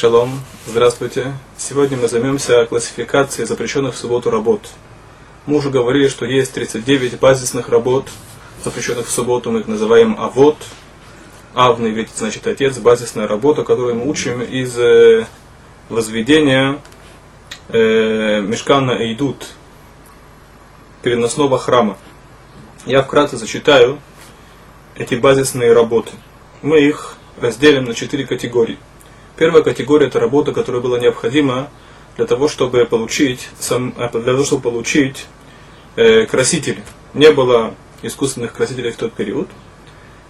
Шалом, здравствуйте. Сегодня мы займемся классификацией запрещенных в субботу работ. Мы уже говорили, что есть 39 базисных работ, запрещенных в субботу, мы их называем авод. Авный ведь значит отец, базисная работа, которую мы учим из э, возведения э, мешкана идут переносного храма. Я вкратце зачитаю эти базисные работы. Мы их разделим на четыре категории. Первая категория это работа, которая была необходима для того, чтобы получить, сам, э, для того, чтобы получить э, красители. Не было искусственных красителей в тот период.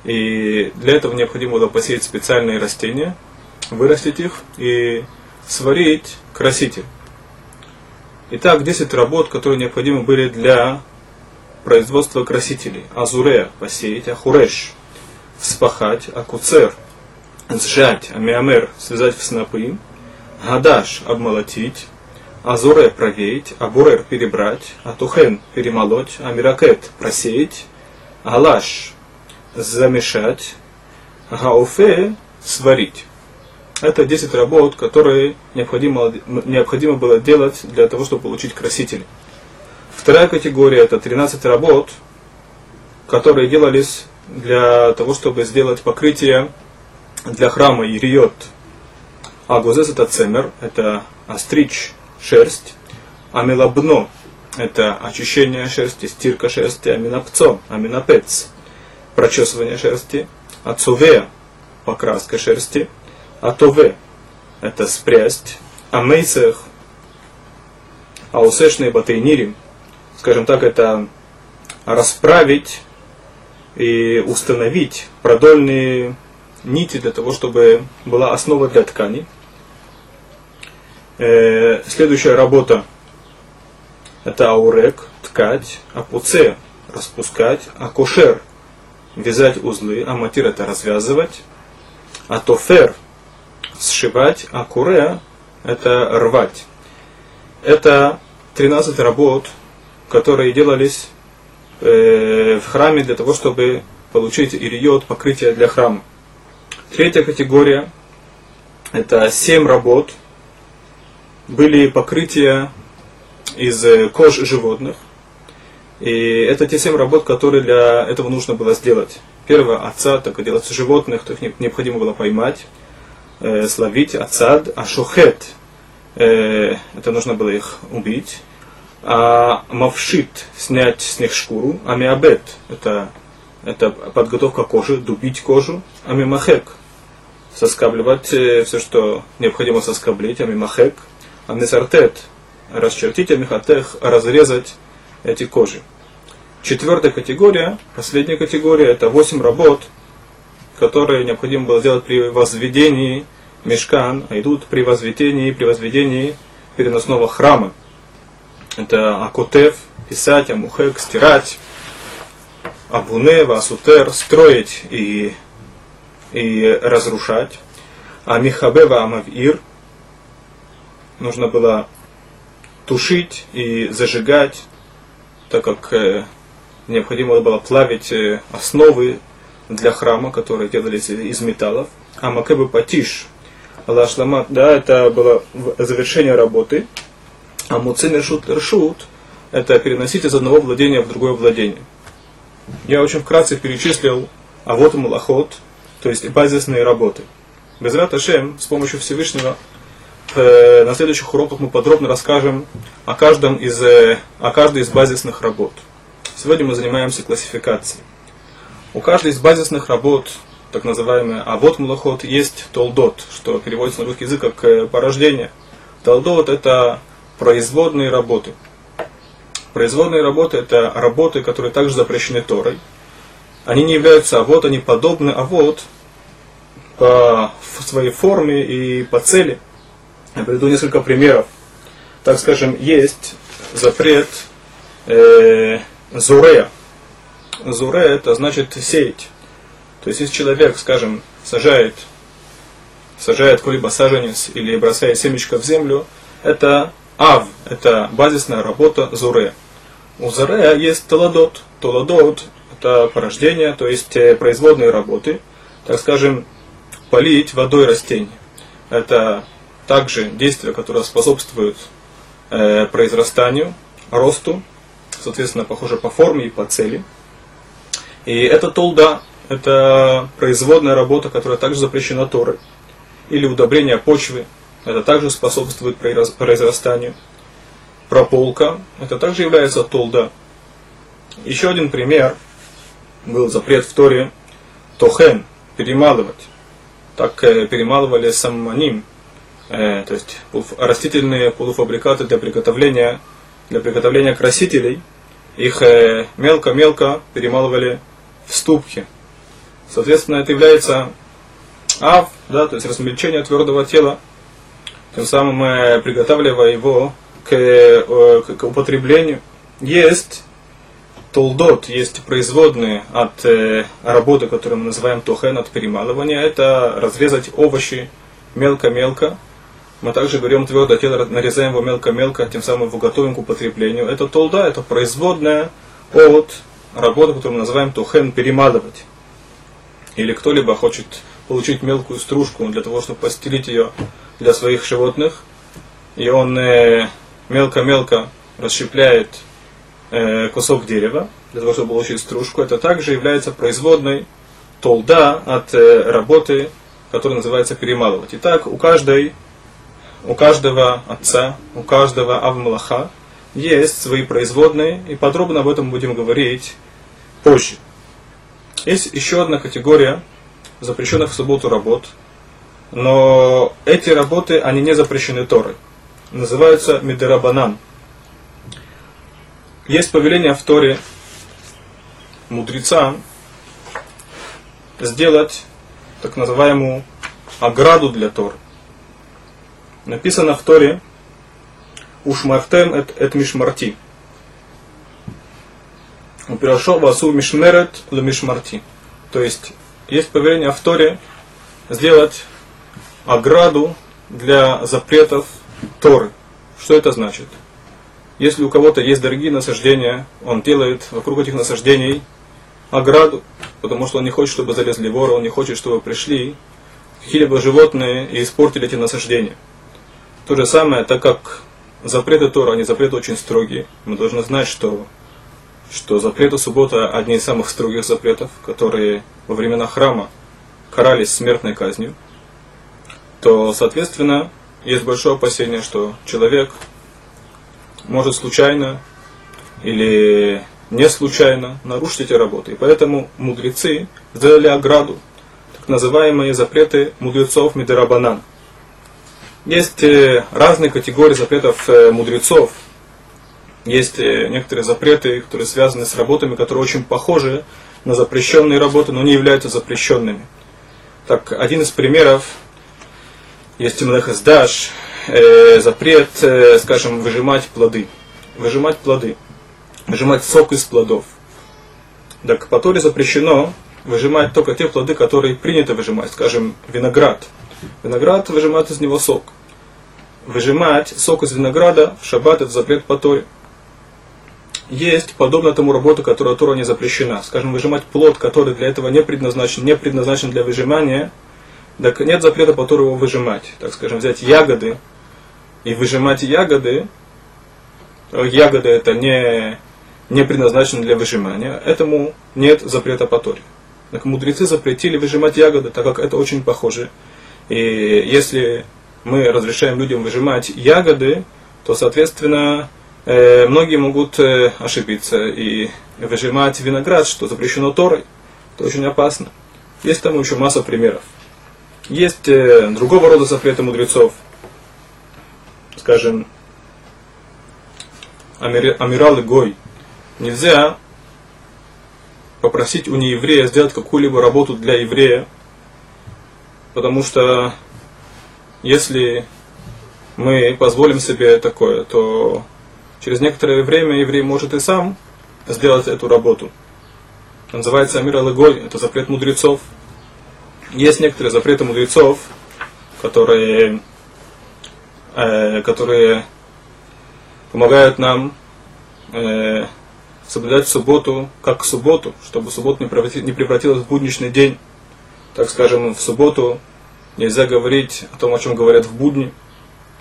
И для этого необходимо было посеять специальные растения, вырастить их и сварить краситель. Итак, 10 работ, которые необходимы были для производства красителей. Азуре – посеять, ахуреш – вспахать, акуцер – сжать, амиамер связать в снопы, гадаш обмолотить, азуре провеять, абурер перебрать, атухен перемолоть, амиракет просеять, галаш замешать, гауфе сварить. Это 10 работ, которые необходимо, необходимо было делать для того, чтобы получить краситель. Вторая категория это 13 работ, которые делались для того, чтобы сделать покрытие для храма Ириот Агузес это цемер, это остричь шерсть, а мелабно это очищение шерсти, стирка шерсти, аминапцо, аминапец, прочесывание шерсти, ацуве покраска шерсти, атове это спрясть, а мейцех, а усешные батейнири, скажем так, это расправить и установить продольные нити для того, чтобы была основа для ткани. Э, следующая работа это аурек, ткать, апуце, распускать, акошер, вязать узлы, аматир это развязывать, атофер, сшивать, а куре это рвать. Это 13 работ, которые делались э, в храме для того, чтобы получить ириот, покрытие для храма. Третья категория – это семь работ. Были покрытия из э, кож животных. И это те семь работ, которые для этого нужно было сделать. Первое – отца, так делать животных, то их необходимо было поймать, э, словить, отцад, а шухет э, – это нужно было их убить. А мавшит – снять с них шкуру, а миабет – это это подготовка кожи, дубить кожу, а мимахек соскабливать э, все, что необходимо соскоблить, амимахек, амнесартет, расчертить, амихатех, разрезать эти кожи. Четвертая категория, последняя категория, это восемь работ, которые необходимо было сделать при возведении мешкан, а идут при возведении, при возведении переносного храма. Это акутев, писать, амухек, стирать, абуне, васутер, строить и и разрушать. А Михабева Амавир нужно было тушить и зажигать, так как э, необходимо было плавить э, основы для храма, которые делались из металлов. А Макебе Патиш, Лашлама, да, это было завершение работы. А Муцин Шут Ршут, это переносить из одного владения в другое владение. Я очень вкратце перечислил а вот Мулахот, то есть базисные работы. Без Раташем, с помощью Всевышнего, э, на следующих уроках мы подробно расскажем о, каждом из, э, о каждой из базисных работ. Сегодня мы занимаемся классификацией. У каждой из базисных работ, так называемая авод мулахот, есть толдот, что переводится на русский язык как э, порождение. Толдот это производные работы. Производные работы это работы, которые также запрещены Торой они не являются а вот они подобны а вот по своей форме и по цели. Я приведу несколько примеров. Так скажем, есть запрет э, зурея. Зуре это значит сеять. То есть, если человек, скажем, сажает, сажает какой-либо саженец или бросает семечко в землю, это ав, это базисная работа зуре. У зурея есть толадот. Толадот это порождение, то есть э, производные работы, так скажем, полить водой растения. Это также действия, которые способствуют э, произрастанию, росту, соответственно, похоже по форме и по цели. И это толда, это производная работа, которая также запрещена Торой. Или удобрение почвы, это также способствует произрастанию. Прополка, это также является толда. Еще один пример, был запрет в Торе тохен, перемалывать. Так э, перемалывали самманим, э, то есть растительные полуфабрикаты для приготовления, для приготовления красителей. Их э, мелко-мелко перемалывали в ступке. Соответственно, это является ав, да, то есть размельчение твердого тела, тем самым э, приготавливая его к, э, к, к употреблению. Есть толдот, есть производные от э, работы, которую мы называем тухен, от перемалывания. Это разрезать овощи мелко-мелко. Мы также берем твердое тело, нарезаем его мелко-мелко, тем самым его готовим к употреблению. Это толда, это производная от работы, которую мы называем тухен, перемалывать. Или кто-либо хочет получить мелкую стружку для того, чтобы постелить ее для своих животных, и он э, мелко-мелко расщепляет кусок дерева, для того, чтобы получить стружку, это также является производной толда от э, работы, которая называется перемалывать. Итак, у каждой у каждого отца, у каждого авмалаха есть свои производные, и подробно об этом будем говорить позже. Есть еще одна категория запрещенных в субботу работ, но эти работы, они не запрещены Торой. Называются Медерабанан. Есть повеление в Торе мудреца сделать так называемую ограду для Торы. Написано в Торе Ушмартем эт, эт мишмарти. Упирашо васу мишмерет ле мишмарти. То есть, есть повеление в Торе сделать ограду для запретов Торы. Что это значит? Если у кого-то есть дорогие насаждения, он делает вокруг этих насаждений ограду, потому что он не хочет, чтобы залезли воры, он не хочет, чтобы пришли какие-либо животные и испортили эти насаждения. То же самое, так как запреты Тора, они запреты очень строгие, мы должны знать, что, что запреты суббота одни из самых строгих запретов, которые во времена храма карались смертной казнью, то, соответственно, есть большое опасение, что человек может случайно или не случайно нарушить эти работы. И поэтому мудрецы сделали ограду, так называемые запреты мудрецов Мидерабанан. Есть э, разные категории запретов э, мудрецов. Есть э, некоторые запреты, которые связаны с работами, которые очень похожи на запрещенные работы, но не являются запрещенными. Так, один из примеров есть Млехездаш, э, запрет, э, скажем, выжимать плоды. Выжимать плоды выжимать сок из плодов. Так по Торе запрещено выжимать только те плоды, которые принято выжимать, скажем, виноград. Виноград выжимает из него сок. Выжимать сок из винограда в шаббат это запрет по Торе. Есть подобно тому работа, которая Тора не запрещена. Скажем, выжимать плод, который для этого не предназначен, не предназначен для выжимания, так нет запрета его выжимать. Так скажем, взять ягоды и выжимать ягоды, ягоды это не не предназначены для выжимания, этому нет запрета Торе. Так мудрецы запретили выжимать ягоды, так как это очень похоже. И если мы разрешаем людям выжимать ягоды, то, соответственно, э, многие могут э, ошибиться и выжимать виноград, что запрещено Торой. Это очень опасно. Есть тому еще масса примеров. Есть э, другого рода запреты мудрецов. Скажем, Амирал и Гой – Нельзя попросить у нееврея сделать какую-либо работу для еврея, потому что если мы позволим себе такое, то через некоторое время еврей может и сам сделать эту работу. Называется Амир Алагой, это запрет мудрецов. Есть некоторые запреты мудрецов, которые, э, которые помогают нам э, соблюдать субботу как субботу, чтобы суббота не превратилась в будничный день. Так скажем, в субботу нельзя говорить о том, о чем говорят в будни.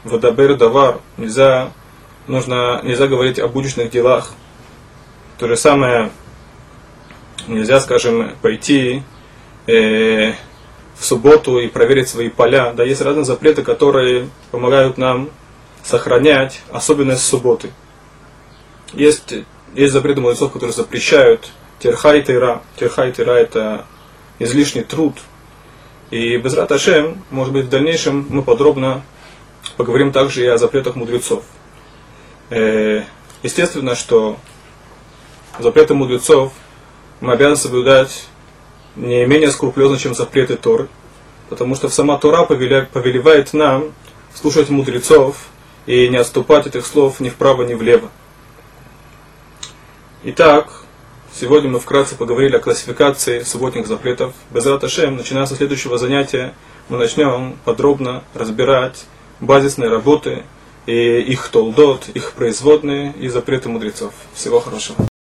Вадабер давар. Нельзя, нужно, нельзя говорить о будущих делах. То же самое, нельзя, скажем, пойти э, в субботу и проверить свои поля. Да, есть разные запреты, которые помогают нам сохранять особенность субботы. Есть, есть запреты мудрецов, которые запрещают терха и тира. Терха это излишний труд. И без Раташем, может быть, в дальнейшем мы подробно поговорим также и о запретах мудрецов. Э, естественно, что запреты мудрецов мы обязаны соблюдать не менее скрупулезно, чем запреты Торы, потому что сама Тора повелевает нам слушать мудрецов и не отступать от этих слов ни вправо, ни влево. Итак, сегодня мы вкратце поговорили о классификации субботних запретов. Без Раташем, начиная со следующего занятия, мы начнем подробно разбирать базисные работы и их толдот, их производные и запреты мудрецов. Всего хорошего.